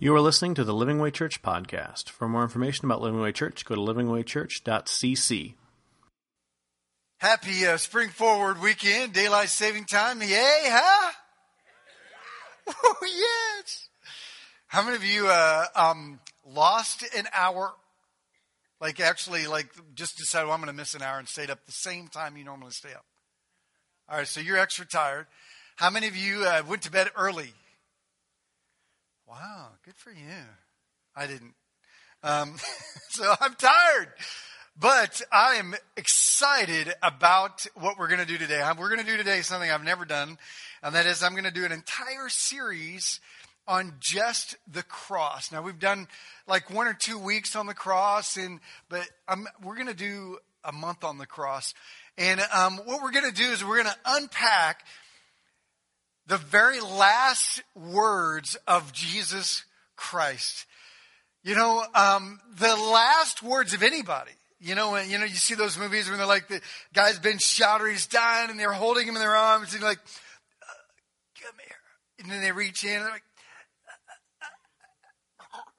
You are listening to the Living Way Church podcast. For more information about Living Way Church, go to livingwaychurch.cc. Happy uh, Spring Forward weekend, daylight saving time. Yay, huh? Oh, yes. How many of you uh, um, lost an hour? Like, actually, like, just decided, well, I'm going to miss an hour and stayed up the same time you normally stay up. All right, so you're extra tired. How many of you uh, went to bed early? Wow, good for you. I didn't. Um, so I'm tired. But I am excited about what we're going to do today. We're going to do today something I've never done, and that is I'm going to do an entire series on just the cross. Now we've done like one or two weeks on the cross, and but I'm, we're going to do a month on the cross. And um, what we're going to do is we're going to unpack the very last words of Jesus Christ. You know, um, the last words of anybody. You know, when, you know, you see those movies when they're like the guy's been shot or he's dying and they're holding him in their arms and like, uh, come here. And then they reach in and they're like,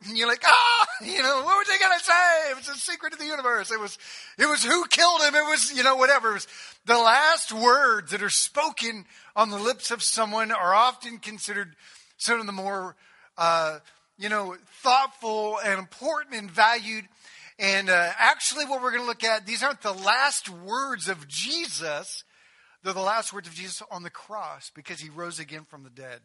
and you're like, ah, you know, what were they going to say? It was a secret of the universe. It was, it was who killed him. It was, you know, whatever. It was the last words that are spoken on the lips of someone are often considered some of the more, uh, you know, thoughtful and important and valued. And uh, actually, what we're going to look at, these aren't the last words of Jesus. They're the last words of Jesus on the cross because he rose again from the dead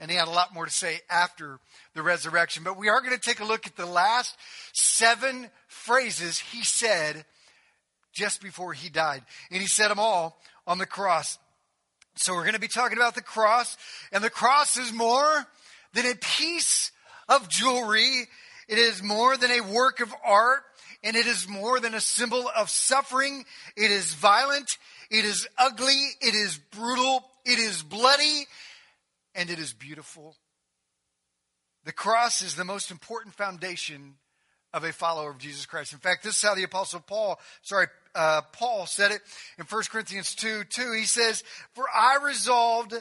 and he had a lot more to say after the resurrection. But we are going to take a look at the last seven phrases he said just before he died. And he said them all on the cross. So we're going to be talking about the cross, and the cross is more than a piece of jewelry. It is more than a work of art, and it is more than a symbol of suffering. It is violent, it is ugly, it is brutal, it is bloody, and it is beautiful. The cross is the most important foundation of a follower of Jesus Christ. In fact, this is how the apostle Paul, sorry, uh, Paul said it in 1 Corinthians 2, 2. He says, For I resolved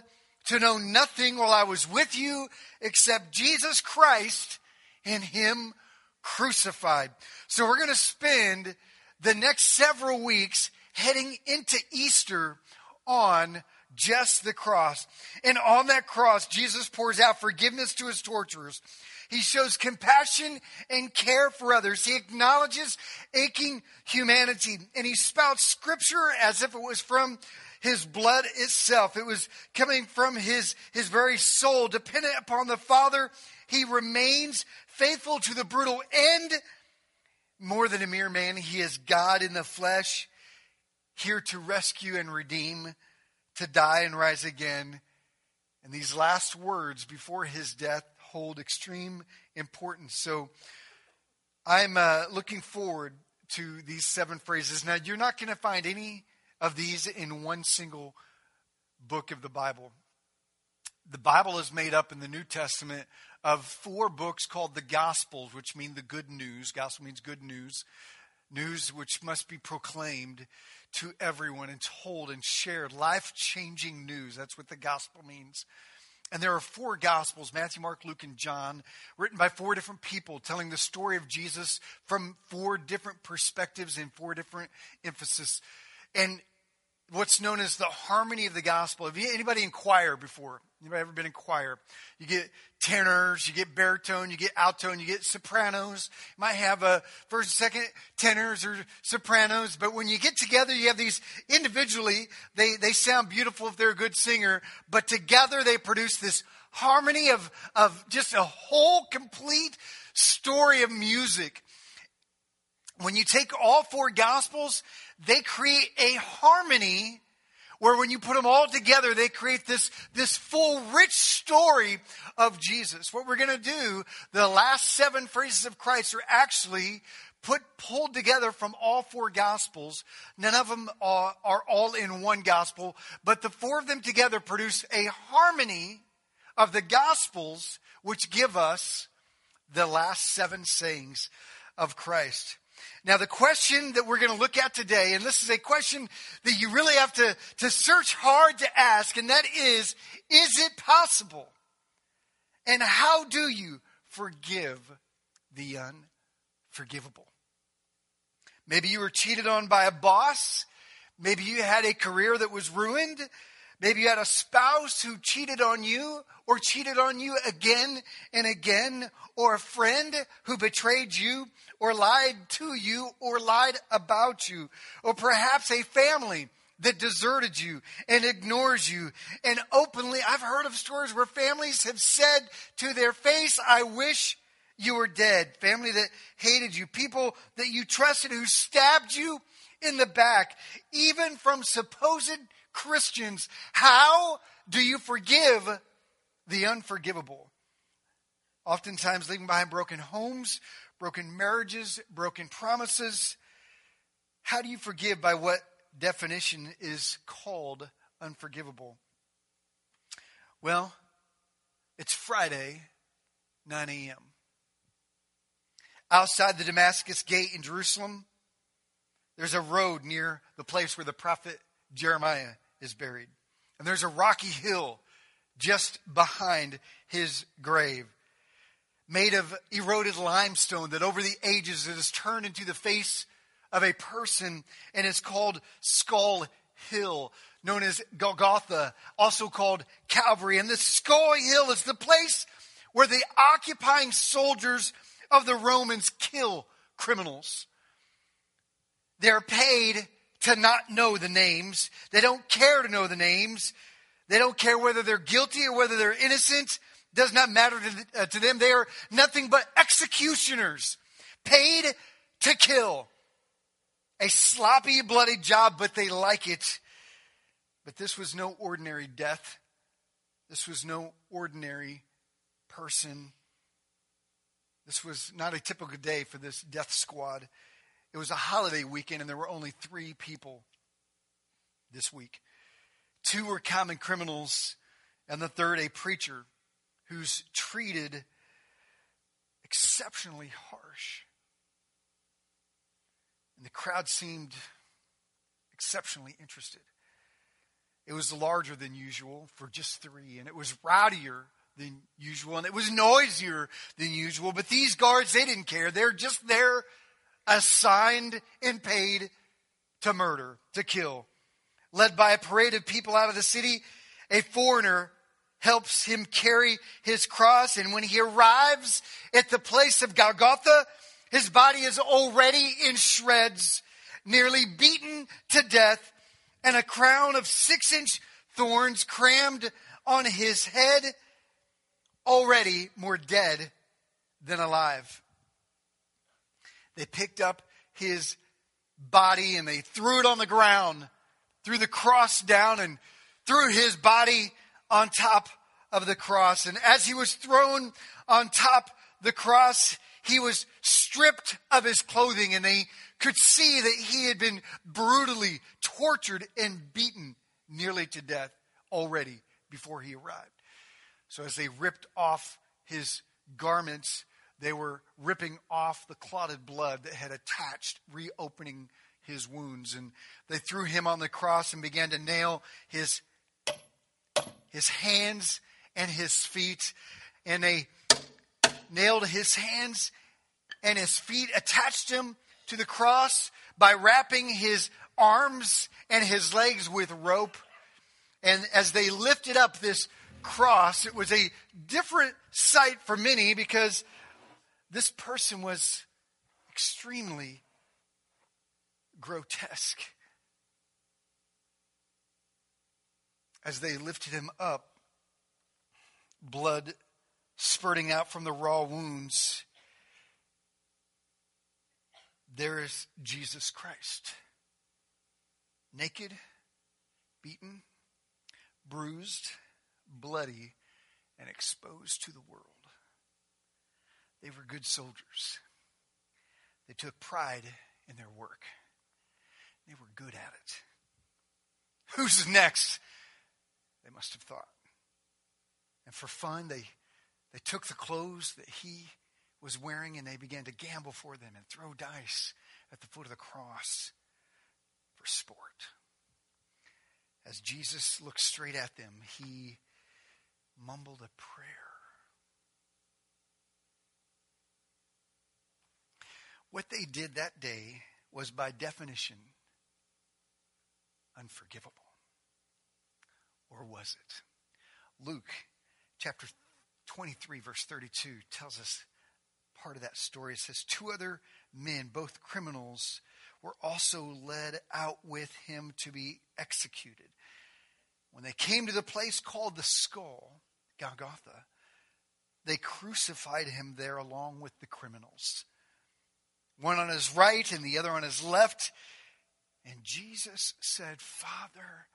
to know nothing while I was with you except Jesus Christ and Him crucified. So we're going to spend the next several weeks heading into Easter on just the cross. And on that cross, Jesus pours out forgiveness to his torturers. He shows compassion and care for others. He acknowledges aching humanity and he spouts scripture as if it was from his blood itself. It was coming from his, his very soul. Dependent upon the Father, he remains faithful to the brutal end. More than a mere man, he is God in the flesh, here to rescue and redeem to die and rise again. And these last words before his death hold extreme importance. So I'm uh, looking forward to these seven phrases. Now, you're not going to find any of these in one single book of the Bible. The Bible is made up in the New Testament of four books called the Gospels, which mean the good news. Gospel means good news. News which must be proclaimed to everyone and told and shared life changing news. That's what the gospel means. And there are four gospels Matthew, Mark, Luke, and John, written by four different people telling the story of Jesus from four different perspectives and four different emphasis. And what's known as the harmony of the gospel. Have anybody inquired before? Anybody ever been in choir? You get tenors, you get baritone, you get alto, and you get sopranos. You might have a first second tenors or sopranos, but when you get together, you have these individually, they, they sound beautiful if they're a good singer, but together they produce this harmony of, of just a whole complete story of music. When you take all four gospels, they create a harmony where when you put them all together, they create this, this full, rich story of Jesus. What we're going to do, the last seven phrases of Christ are actually put, pulled together from all four gospels. None of them are, are all in one gospel, but the four of them together produce a harmony of the gospels, which give us the last seven sayings of Christ. Now, the question that we're going to look at today, and this is a question that you really have to, to search hard to ask, and that is Is it possible? And how do you forgive the unforgivable? Maybe you were cheated on by a boss. Maybe you had a career that was ruined. Maybe you had a spouse who cheated on you or cheated on you again and again, or a friend who betrayed you or lied to you or lied about you, or perhaps a family that deserted you and ignores you. And openly, I've heard of stories where families have said to their face, I wish you were dead. Family that hated you, people that you trusted who stabbed you in the back, even from supposed Christians. How do you forgive the unforgivable? Oftentimes, leaving behind broken homes, broken marriages, broken promises. How do you forgive by what definition is called unforgivable? Well, it's Friday, 9 a.m. Outside the Damascus gate in Jerusalem, there's a road near the place where the prophet Jeremiah is buried. And there's a rocky hill just behind his grave, made of eroded limestone that over the ages it has turned into the face of a person and is called Skull Hill, known as Golgotha, also called Calvary. And this Skull Hill is the place where the occupying soldiers of the Romans kill criminals. They're paid to not know the names. They don't care to know the names. They don't care whether they're guilty or whether they're innocent. Does not matter to, uh, to them. They are nothing but executioners paid to kill. A sloppy, bloody job, but they like it. But this was no ordinary death. This was no ordinary person. This was not a typical day for this death squad. It was a holiday weekend, and there were only three people this week. Two were common criminals, and the third, a preacher who's treated exceptionally harsh. And the crowd seemed exceptionally interested. It was larger than usual for just three, and it was rowdier than usual, and it was noisier than usual. But these guards, they didn't care. They're just there assigned and paid to murder, to kill. Led by a parade of people out of the city, a foreigner helps him carry his cross. And when he arrives at the place of Golgotha, his body is already in shreds, nearly beaten to death, and a crown of six inch thorns crammed on his head, already more dead than alive. They picked up his body and they threw it on the ground, threw the cross down, and threw his body on top of the cross. And as he was thrown on top the cross, he was stripped of his clothing, and they could see that he had been brutally tortured and beaten nearly to death already before he arrived. So as they ripped off his garments, they were ripping off the clotted blood that had attached, reopening his wounds. And they threw him on the cross and began to nail his, his hands and his feet. And they nailed his hands and his feet, attached him to the cross by wrapping his arms and his legs with rope. And as they lifted up this cross, it was a different sight for many because this person was extremely grotesque. As they lifted him up, blood spurting out from the raw wounds, there is Jesus Christ. Naked, beaten, bruised, bloody, and exposed to the world. They were good soldiers. They took pride in their work. They were good at it. Who's next? They must have thought. And for fun, they, they took the clothes that he was wearing and they began to gamble for them and throw dice at the foot of the cross for sport. As Jesus looked straight at them, he mumbled a prayer. What they did that day was, by definition, unforgivable. Or was it? Luke chapter 23, verse 32 tells us part of that story. It says, Two other men, both criminals, were also led out with him to be executed. When they came to the place called the skull, Golgotha, they crucified him there along with the criminals, one on his right and the other on his left. And Jesus said, Father,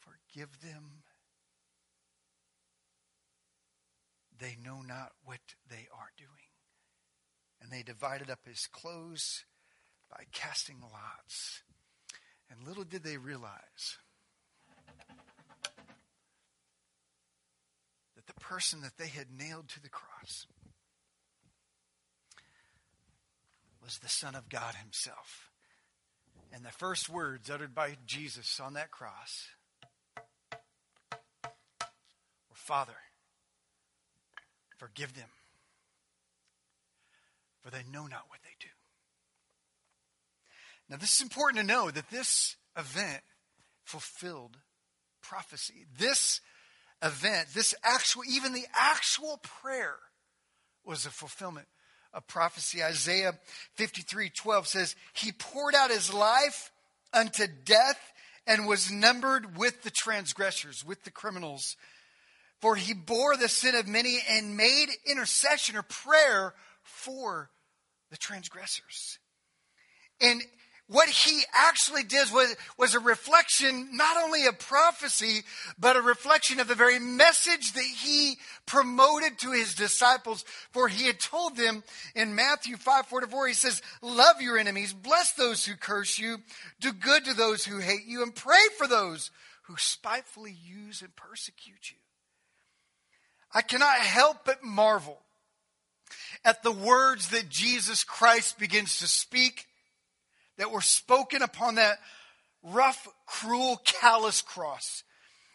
forgive them. They know not what they are doing. And they divided up his clothes by casting lots. And little did they realize that the person that they had nailed to the cross was the Son of God Himself. And the first words uttered by Jesus on that cross were Father, forgive them, for they know not what they do. Now, this is important to know that this event fulfilled prophecy. This event, this actual, even the actual prayer was a fulfillment of prophecy. Isaiah 53 12 says, He poured out his life unto death and was numbered with the transgressors, with the criminals. For he bore the sin of many and made intercession or prayer for the transgressors. And what he actually did was, was a reflection not only of prophecy, but a reflection of the very message that he promoted to his disciples. For he had told them in Matthew 5 44, he says, Love your enemies, bless those who curse you, do good to those who hate you, and pray for those who spitefully use and persecute you. I cannot help but marvel at the words that Jesus Christ begins to speak that were spoken upon that rough, cruel, callous cross.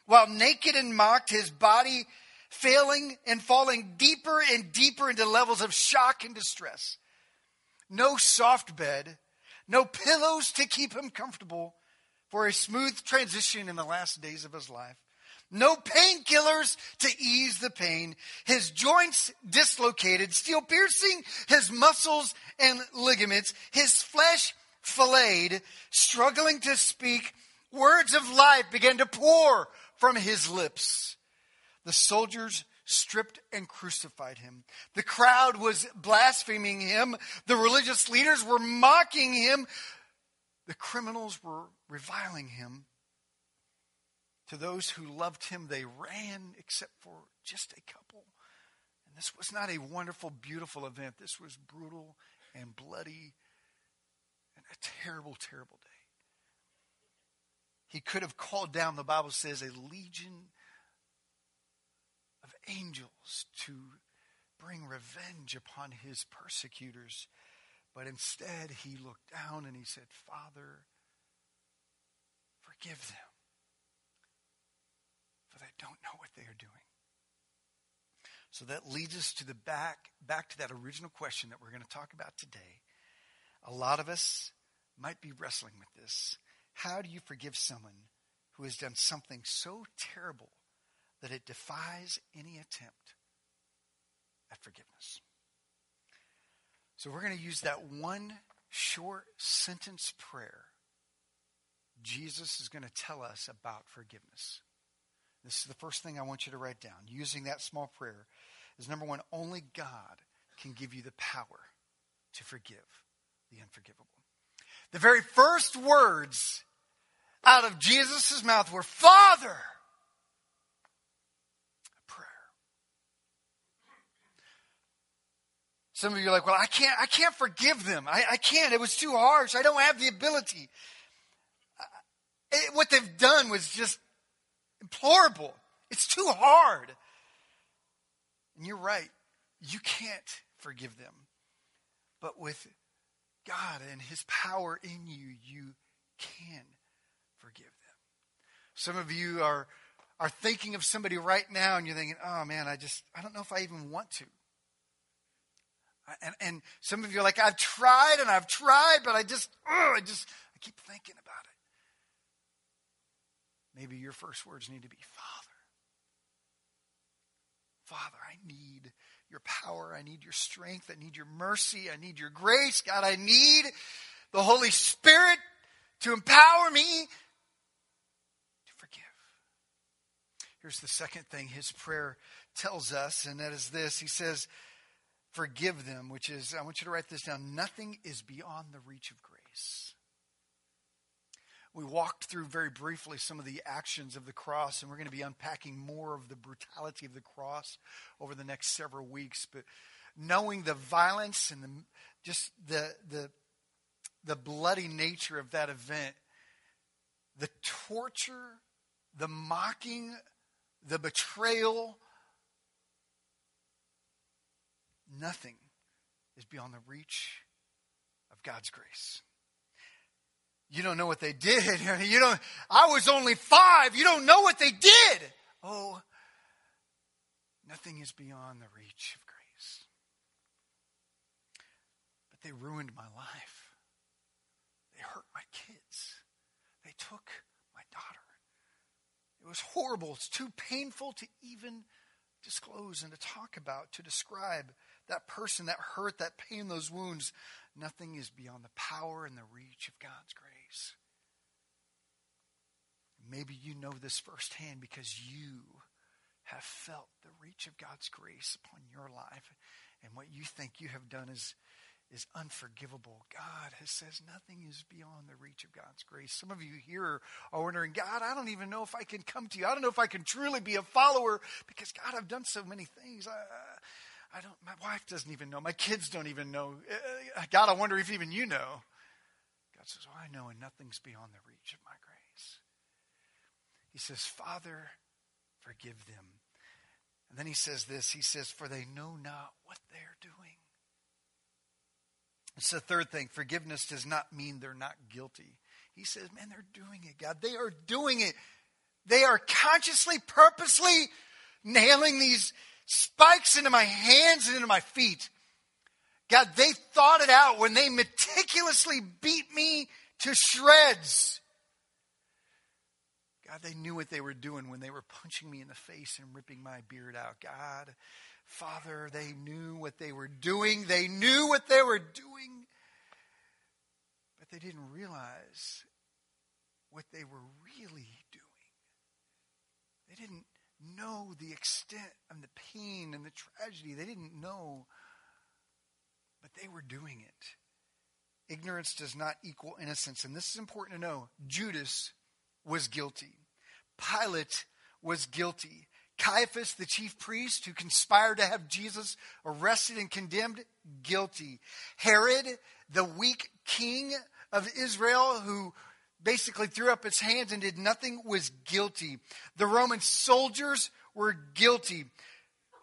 While naked and mocked, his body failing and falling deeper and deeper into levels of shock and distress. No soft bed, no pillows to keep him comfortable for a smooth transition in the last days of his life. No painkillers to ease the pain. His joints dislocated, steel piercing his muscles and ligaments. His flesh filleted, struggling to speak, words of life began to pour from his lips. The soldiers stripped and crucified him. The crowd was blaspheming him. The religious leaders were mocking him. The criminals were reviling him. To those who loved him, they ran, except for just a couple. And this was not a wonderful, beautiful event. This was brutal and bloody a terrible, terrible day. He could have called down, the Bible says, a legion of angels to bring revenge upon his persecutors. But instead, he looked down and he said, Father, forgive them, for they don't know what they are doing. So that leads us to the back, back to that original question that we're going to talk about today. A lot of us might be wrestling with this. How do you forgive someone who has done something so terrible that it defies any attempt at forgiveness? So we're going to use that one short sentence prayer. Jesus is going to tell us about forgiveness. This is the first thing I want you to write down. Using that small prayer is number one, only God can give you the power to forgive the unforgivable. The very first words out of Jesus' mouth were, Father. Prayer. Some of you are like, well, I can't, I can't forgive them. I, I can't. It was too harsh. I don't have the ability. It, what they've done was just implorable. It's too hard. And you're right. You can't forgive them. But with God and His power in you, you can forgive them. Some of you are, are thinking of somebody right now and you're thinking, oh man, I just, I don't know if I even want to. And, and some of you are like, I've tried and I've tried, but I just, oh, I just, I keep thinking about it. Maybe your first words need to be, Father. Father, I need your power. I need your strength. I need your mercy. I need your grace. God, I need the Holy Spirit to empower me to forgive. Here's the second thing his prayer tells us, and that is this He says, Forgive them, which is, I want you to write this down nothing is beyond the reach of grace. We walked through very briefly some of the actions of the cross, and we're going to be unpacking more of the brutality of the cross over the next several weeks. But knowing the violence and the, just the, the, the bloody nature of that event, the torture, the mocking, the betrayal, nothing is beyond the reach of God's grace. You don't know what they did. You don't, I was only five. You don't know what they did. Oh, nothing is beyond the reach of grace. But they ruined my life. They hurt my kids. They took my daughter. It was horrible. It's too painful to even disclose and to talk about, to describe that person, that hurt, that pain, those wounds. Nothing is beyond the power and the reach of God's grace. Maybe you know this firsthand because you have felt the reach of God's grace upon your life. And what you think you have done is, is unforgivable. God has says nothing is beyond the reach of God's grace. Some of you here are wondering, God, I don't even know if I can come to you. I don't know if I can truly be a follower because God, I've done so many things. I, I don't, my wife doesn't even know. My kids don't even know. Uh, God, I wonder if even you know. God says, Oh, I know, and nothing's beyond the reach of my grace. He says, Father, forgive them. And then he says this He says, For they know not what they're doing. It's the third thing. Forgiveness does not mean they're not guilty. He says, Man, they're doing it, God. They are doing it. They are consciously, purposely nailing these spikes into my hands and into my feet. God, they thought it out when they meticulously beat me to shreds. God, they knew what they were doing when they were punching me in the face and ripping my beard out. God, Father, they knew what they were doing. They knew what they were doing. But they didn't realize what they were really doing. They didn't know the extent of the pain and the tragedy. They didn't know, but they were doing it. Ignorance does not equal innocence. And this is important to know. Judas was guilty. Pilate was guilty. Caiaphas, the chief priest who conspired to have Jesus arrested and condemned, guilty. Herod, the weak king of Israel who basically threw up its hands and did nothing was guilty. The Roman soldiers were guilty.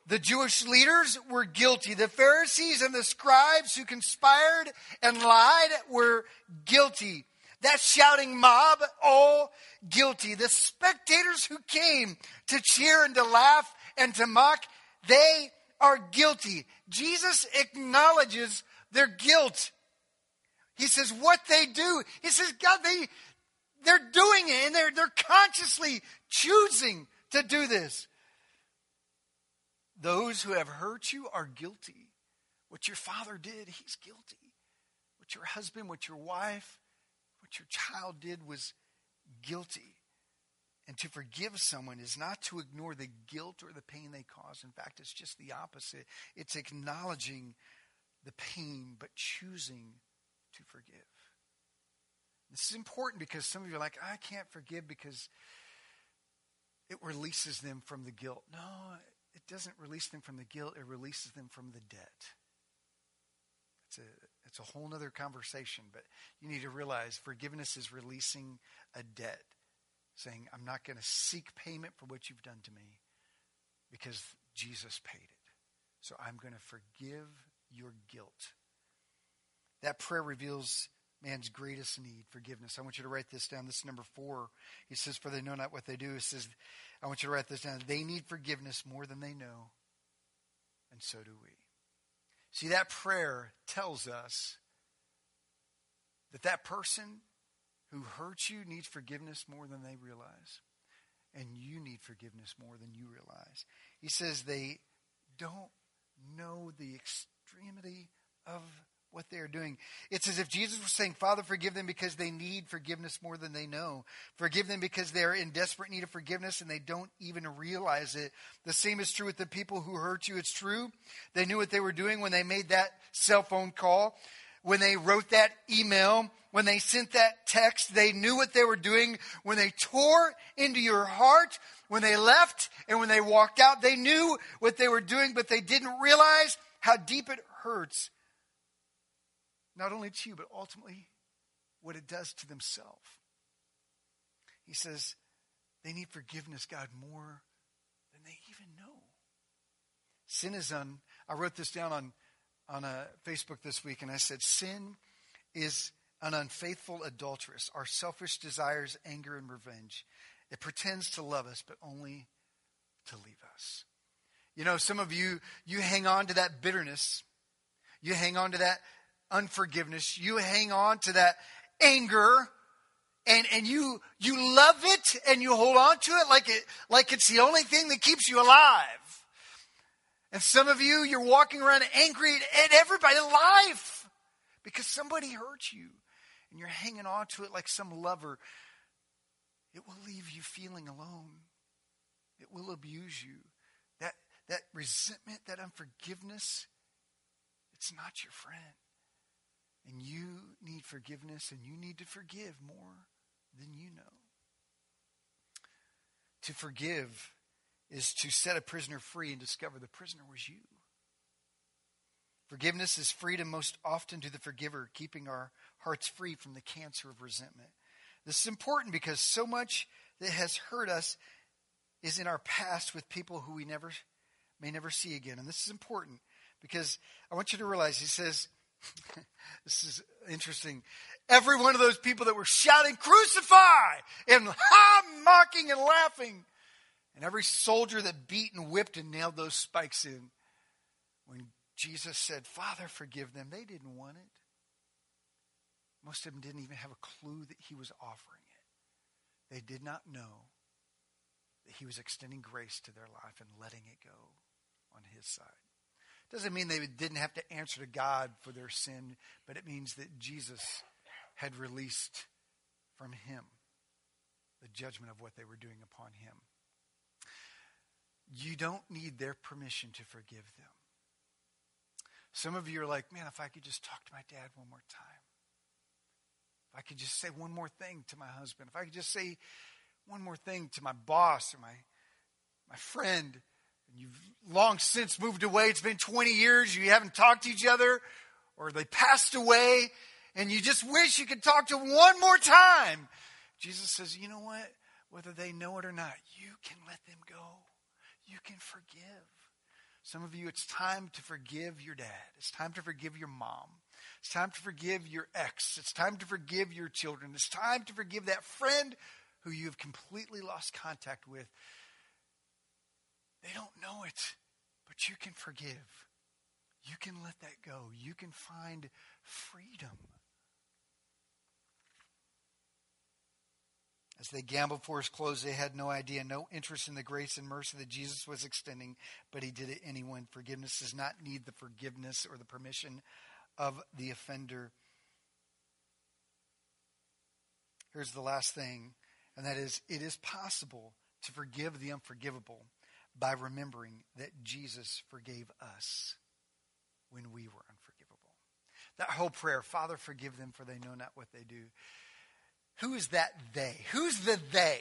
The Jewish leaders were guilty. The Pharisees and the scribes who conspired and lied were guilty. That shouting mob, all guilty. The spectators who came to cheer and to laugh and to mock, they are guilty. Jesus acknowledges their guilt. He says, what they do. He says, God, they, they're doing it and they're, they're consciously choosing to do this. Those who have hurt you are guilty. What your father did, he's guilty. What your husband, what your wife, what your child did was guilty. And to forgive someone is not to ignore the guilt or the pain they cause. In fact, it's just the opposite. It's acknowledging the pain, but choosing to forgive. This is important because some of you are like, I can't forgive because it releases them from the guilt. No, it doesn't release them from the guilt, it releases them from the debt. It's a, it's a whole other conversation, but you need to realize forgiveness is releasing a debt, saying, I'm not going to seek payment for what you've done to me because Jesus paid it. So I'm going to forgive your guilt. That prayer reveals man's greatest need, forgiveness. I want you to write this down. This is number four. He says, For they know not what they do. He says, I want you to write this down. They need forgiveness more than they know, and so do we. See, that prayer tells us that that person who hurt you needs forgiveness more than they realize. And you need forgiveness more than you realize. He says they don't know the extremity of what they are doing. It's as if Jesus was saying, Father, forgive them because they need forgiveness more than they know. Forgive them because they're in desperate need of forgiveness and they don't even realize it. The same is true with the people who hurt you. It's true. They knew what they were doing when they made that cell phone call, when they wrote that email, when they sent that text. They knew what they were doing when they tore into your heart, when they left, and when they walked out. They knew what they were doing, but they didn't realize how deep it hurts not only to you, but ultimately what it does to themselves. He says they need forgiveness, God, more than they even know. Sin is on, I wrote this down on, on a Facebook this week, and I said, Sin is an unfaithful adulteress, our selfish desires, anger, and revenge. It pretends to love us, but only to leave us. You know, some of you, you hang on to that bitterness. You hang on to that unforgiveness. You hang on to that anger and, and you, you love it and you hold on to it like it, like it's the only thing that keeps you alive. And some of you, you're walking around angry at everybody in life because somebody hurt you and you're hanging on to it like some lover. It will leave you feeling alone. It will abuse you. That, that resentment, that unforgiveness, it's not your friend. And you need forgiveness and you need to forgive more than you know. To forgive is to set a prisoner free and discover the prisoner was you. Forgiveness is freedom most often to the forgiver, keeping our hearts free from the cancer of resentment. This is important because so much that has hurt us is in our past with people who we never may never see again. And this is important because I want you to realize he says this is interesting. Every one of those people that were shouting, Crucify! and ha, mocking and laughing. And every soldier that beat and whipped and nailed those spikes in. When Jesus said, Father, forgive them, they didn't want it. Most of them didn't even have a clue that he was offering it. They did not know that he was extending grace to their life and letting it go on his side. Doesn't mean they didn't have to answer to God for their sin, but it means that Jesus had released from him the judgment of what they were doing upon him. You don't need their permission to forgive them. Some of you are like, man, if I could just talk to my dad one more time. If I could just say one more thing to my husband. If I could just say one more thing to my boss or my, my friend you've long since moved away. It's been 20 years. You haven't talked to each other, or they passed away, and you just wish you could talk to them one more time. Jesus says, you know what? Whether they know it or not, you can let them go. You can forgive. Some of you, it's time to forgive your dad. It's time to forgive your mom. It's time to forgive your ex. It's time to forgive your children. It's time to forgive that friend who you have completely lost contact with they don't know it, but you can forgive. You can let that go. You can find freedom. As they gambled for his clothes, they had no idea, no interest in the grace and mercy that Jesus was extending, but he did it anyway. Forgiveness does not need the forgiveness or the permission of the offender. Here's the last thing, and that is it is possible to forgive the unforgivable by remembering that Jesus forgave us when we were unforgivable. That whole prayer, Father, forgive them for they know not what they do. Who is that they? Who's the they?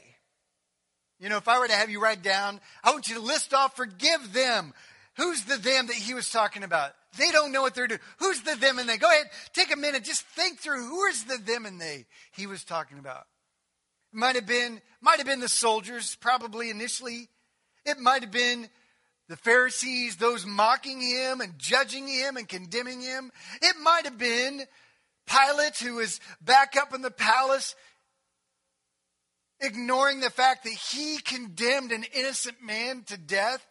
You know, if I were to have you write down, I want you to list off, forgive them. Who's the them that he was talking about? They don't know what they're doing. Who's the them and they? Go ahead, take a minute, just think through who is the them and they he was talking about. Might have been, might have been the soldiers, probably initially. It might have been the Pharisees, those mocking him and judging him and condemning him. It might have been Pilate, who was back up in the palace, ignoring the fact that he condemned an innocent man to death.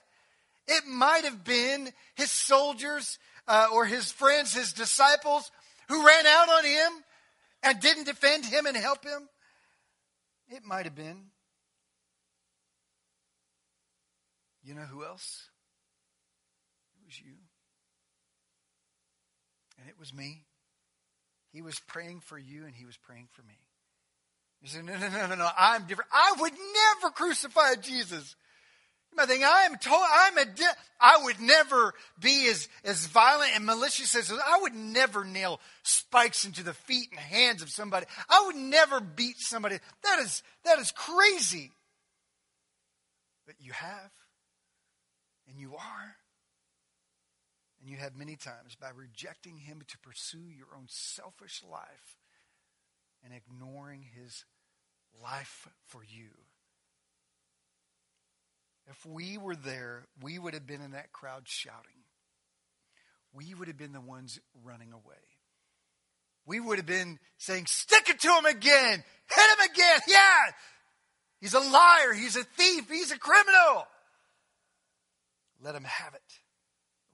It might have been his soldiers uh, or his friends, his disciples, who ran out on him and didn't defend him and help him? It might have been. You know who else? It was you. And it was me. He was praying for you and he was praying for me. You say, no, no, no, no, no, I'm different. I would never crucify Jesus. I think I am told I'm a I would never be as, as violent and malicious as I would never nail spikes into the feet and hands of somebody. I would never beat somebody. That is that is crazy. But you have, and you are. And you have many times by rejecting him to pursue your own selfish life and ignoring his life for you. If we were there, we would have been in that crowd shouting. We would have been the ones running away. We would have been saying, Stick it to him again! Hit him again! Yeah! He's a liar. He's a thief. He's a criminal. Let him have it.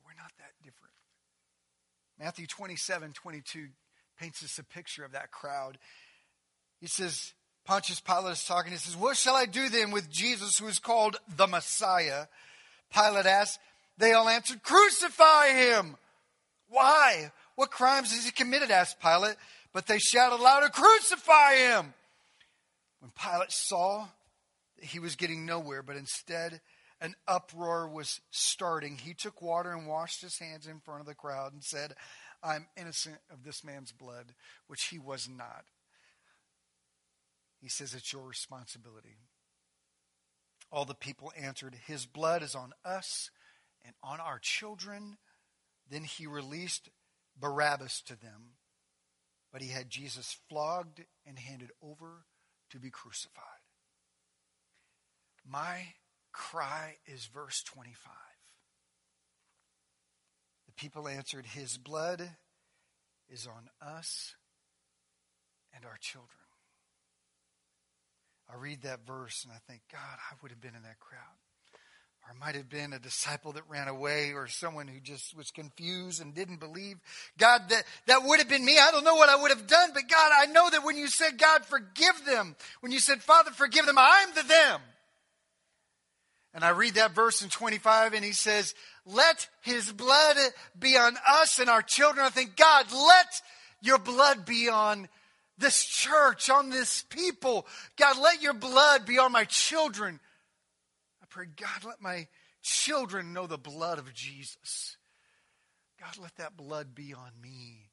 we're not that different. Matthew 27 22 paints us a picture of that crowd. He says, Pontius Pilate is talking. He says, What shall I do then with Jesus who is called the Messiah? Pilate asked. They all answered, Crucify him. Why? What crimes has he committed? asked Pilate. But they shouted louder, Crucify him. When Pilate saw that he was getting nowhere, but instead an uproar was starting, he took water and washed his hands in front of the crowd and said, I'm innocent of this man's blood, which he was not. He says, It's your responsibility. All the people answered, His blood is on us and on our children. Then he released Barabbas to them, but he had Jesus flogged and handed over to be crucified. My cry is verse 25. The people answered, His blood is on us and our children. I read that verse and I think, God, I would have been in that crowd. Or I might have been a disciple that ran away or someone who just was confused and didn't believe. God, that, that would have been me. I don't know what I would have done, but God, I know that when you said, God, forgive them, when you said, Father, forgive them, I'm the them. And I read that verse in 25 and he says, let his blood be on us and our children. I think, God, let your blood be on this church, on this people. God, let your blood be on my children. I pray, God, let my children know the blood of Jesus. God, let that blood be on me.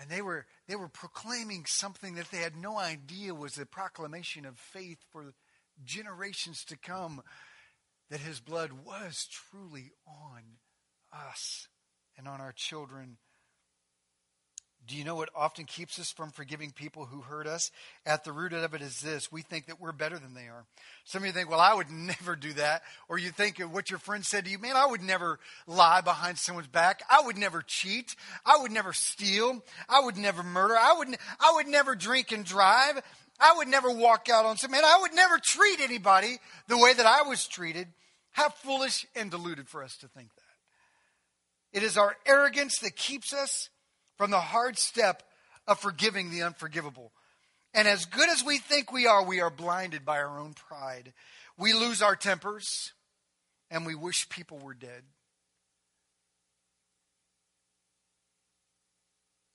And they were, they were proclaiming something that they had no idea was a proclamation of faith for generations to come that his blood was truly on us and on our children do you know what often keeps us from forgiving people who hurt us? At the root of it is this we think that we're better than they are. Some of you think, well, I would never do that. Or you think of what your friend said to you, man, I would never lie behind someone's back. I would never cheat. I would never steal. I would never murder. I would, I would never drink and drive. I would never walk out on some man. I would never treat anybody the way that I was treated. How foolish and deluded for us to think that. It is our arrogance that keeps us from the hard step of forgiving the unforgivable. And as good as we think we are, we are blinded by our own pride. We lose our tempers and we wish people were dead.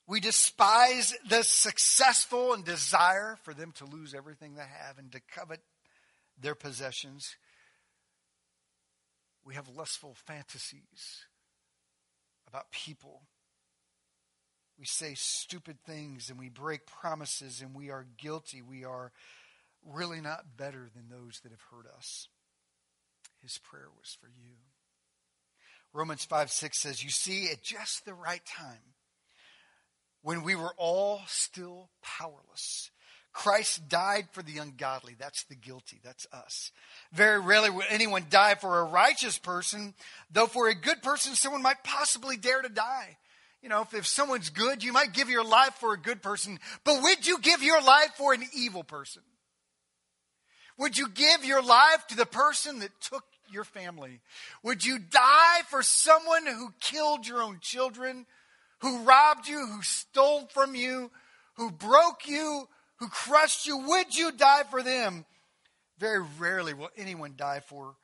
We despise the successful and desire for them to lose everything they have and to covet their possessions. We have lustful fantasies about people we say stupid things and we break promises and we are guilty. We are really not better than those that have hurt us. His prayer was for you. Romans 5 6 says, You see, at just the right time, when we were all still powerless, Christ died for the ungodly. That's the guilty. That's us. Very rarely will anyone die for a righteous person, though for a good person, someone might possibly dare to die. You know, if, if someone's good, you might give your life for a good person, but would you give your life for an evil person? Would you give your life to the person that took your family? Would you die for someone who killed your own children, who robbed you, who stole from you, who broke you, who crushed you? Would you die for them? Very rarely will anyone die for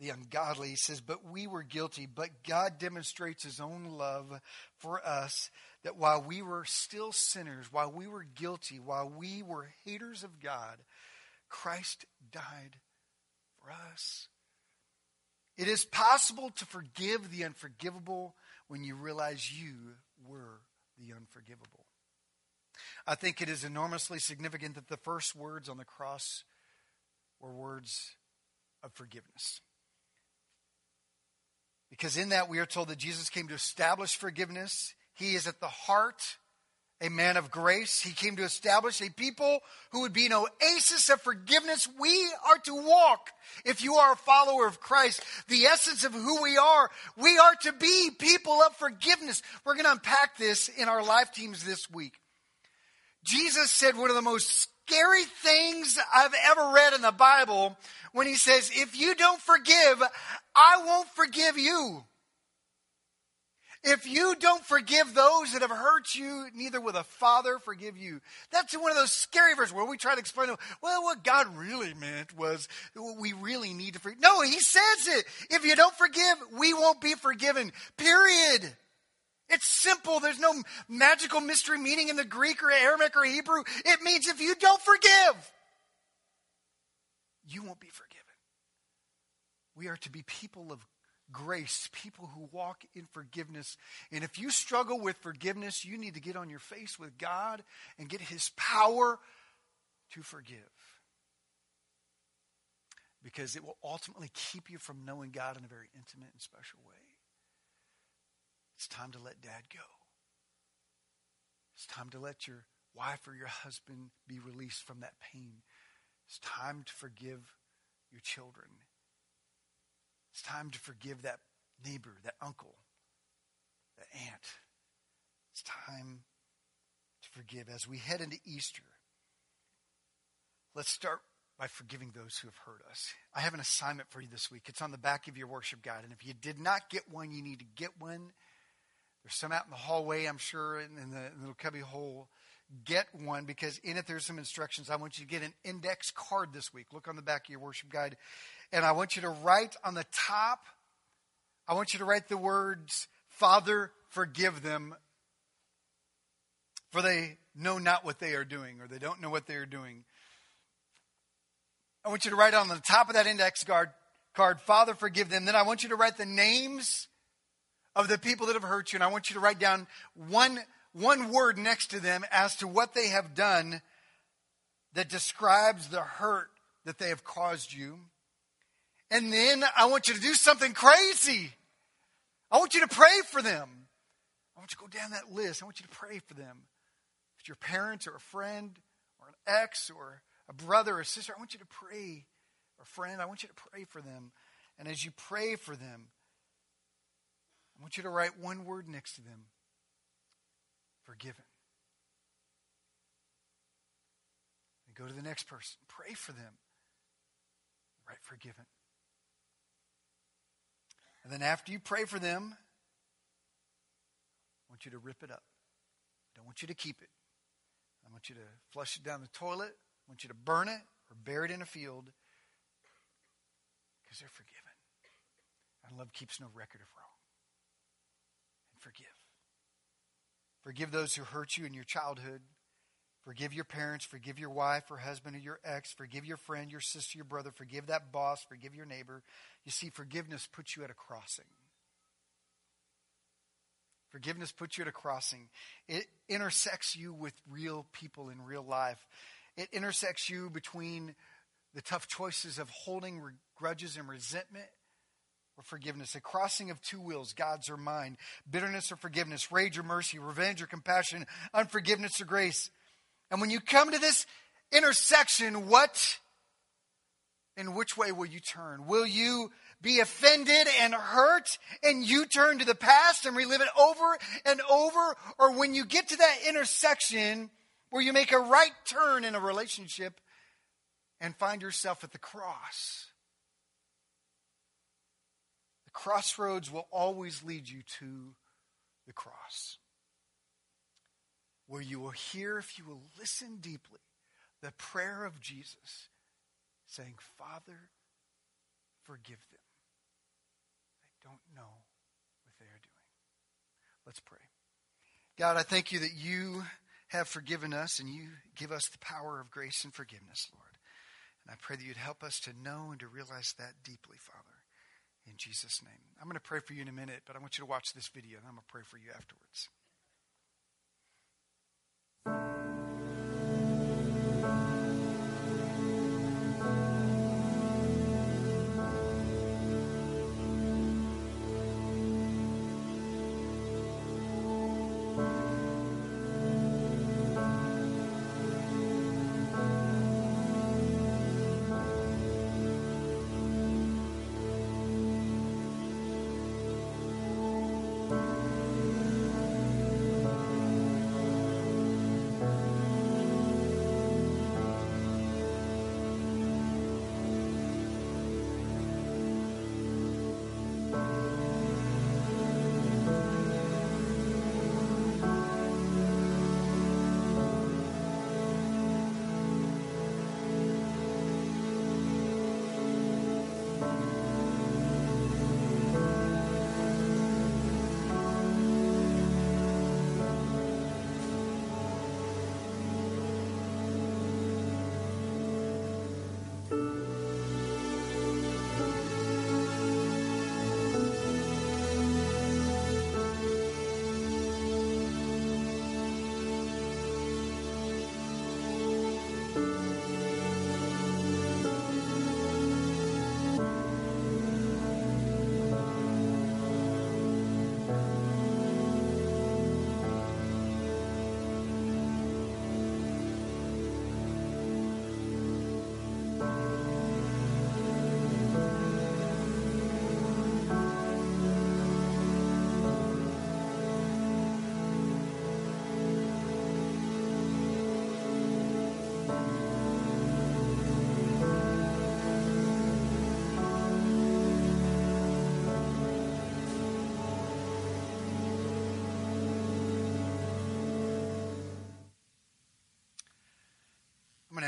the ungodly. He says, But we were guilty, but God demonstrates his own love for us that while we were still sinners, while we were guilty, while we were haters of God, Christ died for us. It is possible to forgive the unforgivable when you realize you were the unforgivable. I think it is enormously significant that the first words on the cross were words of forgiveness. Because in that we are told that Jesus came to establish forgiveness. He is at the heart a man of grace. He came to establish a people who would be an oasis of forgiveness. We are to walk, if you are a follower of Christ, the essence of who we are. We are to be people of forgiveness. We're going to unpack this in our life teams this week. Jesus said one of the most scary things I've ever read in the Bible when he says, If you don't forgive, I won't forgive you. If you don't forgive those that have hurt you, neither will the Father forgive you. That's one of those scary verses where we try to explain, well, what God really meant was we really need to forgive. No, He says it. If you don't forgive, we won't be forgiven. Period. It's simple. There's no magical mystery meaning in the Greek or Aramaic or Hebrew. It means if you don't forgive, you won't be forgiven. We are to be people of grace, people who walk in forgiveness. And if you struggle with forgiveness, you need to get on your face with God and get His power to forgive. Because it will ultimately keep you from knowing God in a very intimate and special way. It's time to let dad go. It's time to let your wife or your husband be released from that pain. It's time to forgive your children. It's time to forgive that neighbor, that uncle, that aunt. It's time to forgive. As we head into Easter, let's start by forgiving those who have hurt us. I have an assignment for you this week. It's on the back of your worship guide. And if you did not get one, you need to get one. There's some out in the hallway, I'm sure, in the, in the little cubby hole. Get one because in it there's some instructions. I want you to get an index card this week. Look on the back of your worship guide. And I want you to write on the top, I want you to write the words, Father, forgive them, for they know not what they are doing, or they don't know what they are doing. I want you to write on the top of that index card, card Father, forgive them. Then I want you to write the names of the people that have hurt you, and I want you to write down one, one word next to them as to what they have done that describes the hurt that they have caused you. And then I want you to do something crazy. I want you to pray for them. I want you to go down that list. I want you to pray for them. If your parents or a friend or an ex or a brother or a sister, I want you to pray. Or friend, I want you to pray for them. And as you pray for them, I want you to write one word next to them forgiven. And go to the next person. Pray for them. Write forgiven. And then after you pray for them, I want you to rip it up. I don't want you to keep it. I want you to flush it down the toilet. I want you to burn it or bury it in a field because they're forgiven. And love keeps no record of wrong And forgive. Forgive those who hurt you in your childhood. Forgive your parents. Forgive your wife or husband or your ex. Forgive your friend, your sister, your brother. Forgive that boss. Forgive your neighbor. You see, forgiveness puts you at a crossing. Forgiveness puts you at a crossing. It intersects you with real people in real life. It intersects you between the tough choices of holding grudges and resentment or forgiveness, a crossing of two wills, God's or mine, bitterness or forgiveness, rage or mercy, revenge or compassion, unforgiveness or grace. And when you come to this intersection, what in which way will you turn? Will you be offended and hurt and you turn to the past and relive it over and over? Or when you get to that intersection where you make a right turn in a relationship and find yourself at the cross The crossroads will always lead you to the cross, where you will hear, if you will listen deeply, the prayer of Jesus saying, Father, forgive them. They don't know what they are doing. Let's pray. God, I thank you that you have forgiven us and you give us the power of grace and forgiveness, Lord. And I pray that you'd help us to know and to realize that deeply, Father. In Jesus' name. I'm going to pray for you in a minute, but I want you to watch this video and I'm going to pray for you afterwards.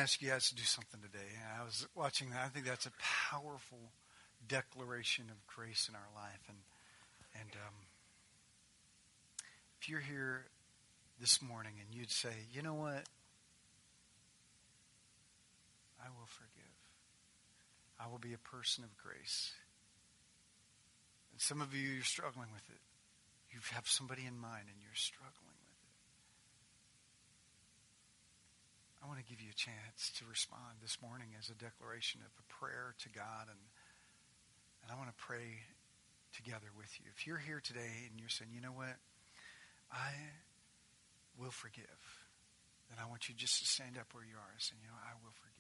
Ask you guys to do something today. I was watching that. I think that's a powerful declaration of grace in our life. And and um, if you're here this morning and you'd say, you know what, I will forgive. I will be a person of grace. And some of you, you're struggling with it. You have somebody in mind and you're struggling. I want to give you a chance to respond this morning as a declaration of a prayer to God. And, and I want to pray together with you. If you're here today and you're saying, you know what? I will forgive. Then I want you just to stand up where you are and say, you know, I will forgive.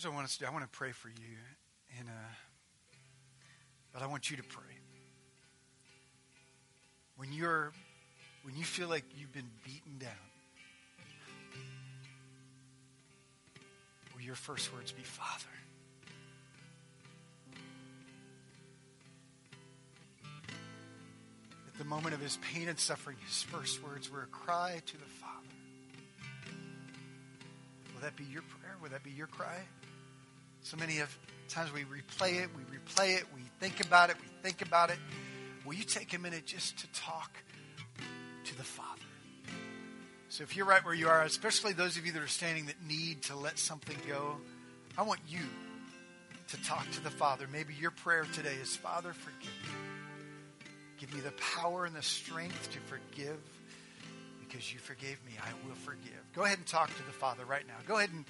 Here's what I want us to do. I want to pray for you, and uh, but I want you to pray. When you're, when you feel like you've been beaten down, will your first words be Father? At the moment of his pain and suffering, his first words were a cry to the Father. Will that be your prayer? Will that be your cry? So many of times we replay it, we replay it, we think about it, we think about it. Will you take a minute just to talk to the Father? So if you're right where you are, especially those of you that are standing that need to let something go, I want you to talk to the Father. Maybe your prayer today is, Father, forgive me. Give me the power and the strength to forgive because you forgave me, I will forgive. Go ahead and talk to the Father right now. Go ahead and,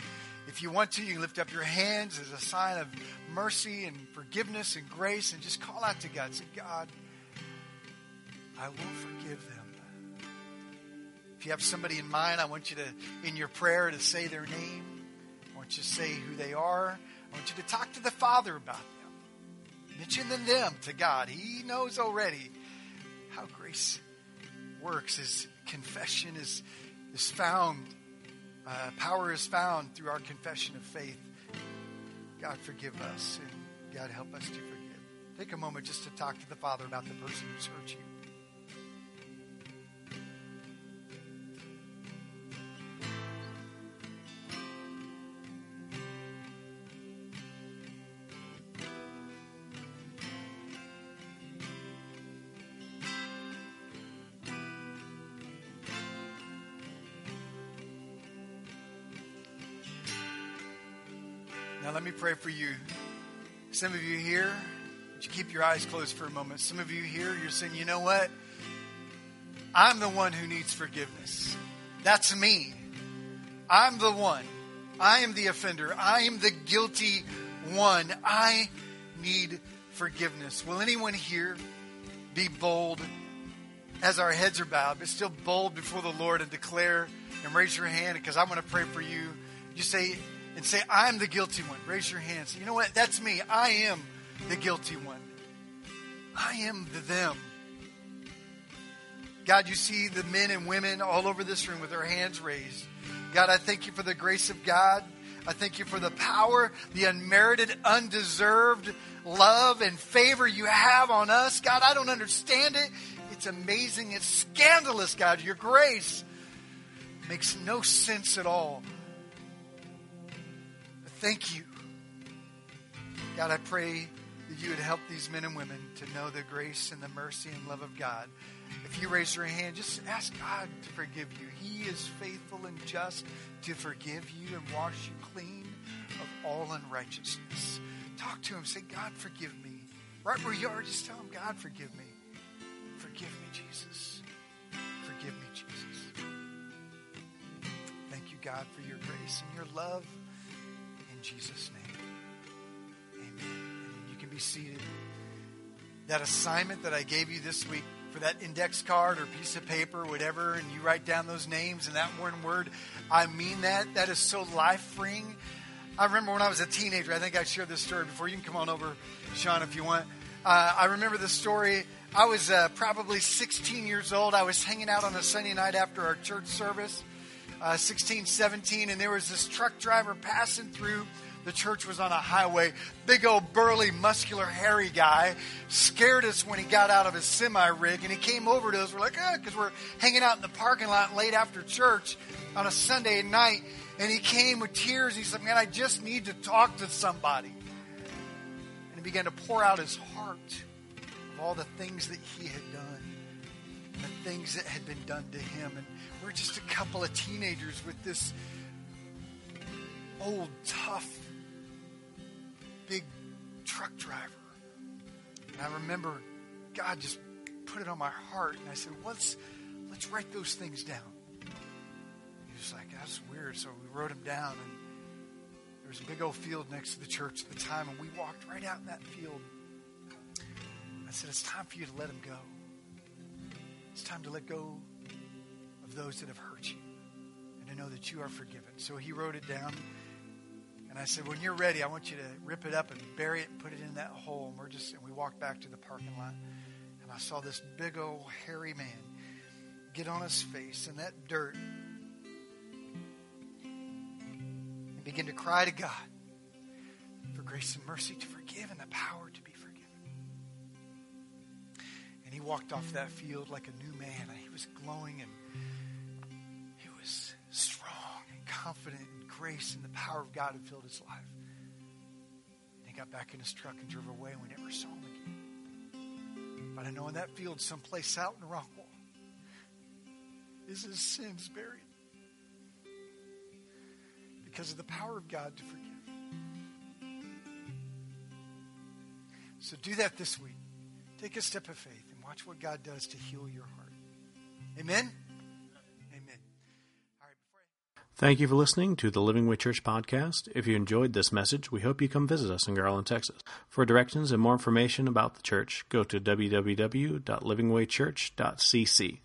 if you want to, you can lift up your hands as a sign of mercy and forgiveness and grace and just call out to God. Say, God, I will forgive them. If you have somebody in mind, I want you to, in your prayer, to say their name. I want you to say who they are. I want you to talk to the Father about them. mentioning them to God. He knows already how grace works. His confession is, is found, uh, power is found through our confession of faith. God, forgive us, and God, help us to forgive. Take a moment just to talk to the Father about the person who's hurt you. Now, let me pray for you. Some of you here, would you keep your eyes closed for a moment? Some of you here, you're saying, you know what? I'm the one who needs forgiveness. That's me. I'm the one. I am the offender. I am the guilty one. I need forgiveness. Will anyone here be bold as our heads are bowed, but still bold before the Lord and declare and raise your hand because I want to pray for you. You say, and say, I'm the guilty one. Raise your hands. You know what? That's me. I am the guilty one. I am the them. God, you see the men and women all over this room with their hands raised. God, I thank you for the grace of God. I thank you for the power, the unmerited, undeserved love and favor you have on us. God, I don't understand it. It's amazing. It's scandalous, God. Your grace makes no sense at all. Thank you. God, I pray that you would help these men and women to know the grace and the mercy and love of God. If you raise your hand, just ask God to forgive you. He is faithful and just to forgive you and wash you clean of all unrighteousness. Talk to him. Say, God, forgive me. Right where you are, just tell him, God, forgive me. Forgive me, Jesus. Forgive me, Jesus. Thank you, God, for your grace and your love. Jesus' name. Amen. You can be seated. That assignment that I gave you this week for that index card or piece of paper, whatever, and you write down those names and that one word, I mean that. That is so life freeing. I remember when I was a teenager, I think I shared this story before. You can come on over, Sean, if you want. Uh, I remember the story. I was uh, probably 16 years old. I was hanging out on a Sunday night after our church service uh, 16, 17, and there was this truck driver passing through. The church was on a highway. Big old burly, muscular, hairy guy scared us when he got out of his semi rig, and he came over to us. We're like, because we're hanging out in the parking lot late after church on a Sunday night, and he came with tears. He said, "Man, I just need to talk to somebody." And he began to pour out his heart of all the things that he had done, things that had been done to him, and we're just a couple of teenagers with this old, tough, big truck driver. And I remember God just put it on my heart, and I said, "Let's let's write those things down." He was like, "That's weird." So we wrote them down, and there was a big old field next to the church at the time, and we walked right out in that field. I said, "It's time for you to let him go. It's time to let go of those that have hurt you and to know that you are forgiven. So he wrote it down. And I said, when you're ready, I want you to rip it up and bury it and put it in that hole. And we're just, and we walked back to the parking lot. And I saw this big old hairy man get on his face in that dirt and begin to cry to God for grace and mercy to forgive and the power to be. And he walked off that field like a new man. He was glowing and he was strong and confident in grace and the power of God had filled his life. And he got back in his truck and drove away, and we never saw him again. But I know in that field, someplace out in Rockwall, is his sins buried because of the power of God to forgive. So do that this week. Take a step of faith and watch what God does to heal your heart. Amen. Amen. Thank you for listening to the Living Way Church podcast. If you enjoyed this message, we hope you come visit us in Garland, Texas. For directions and more information about the church, go to www.livingwaychurch.cc.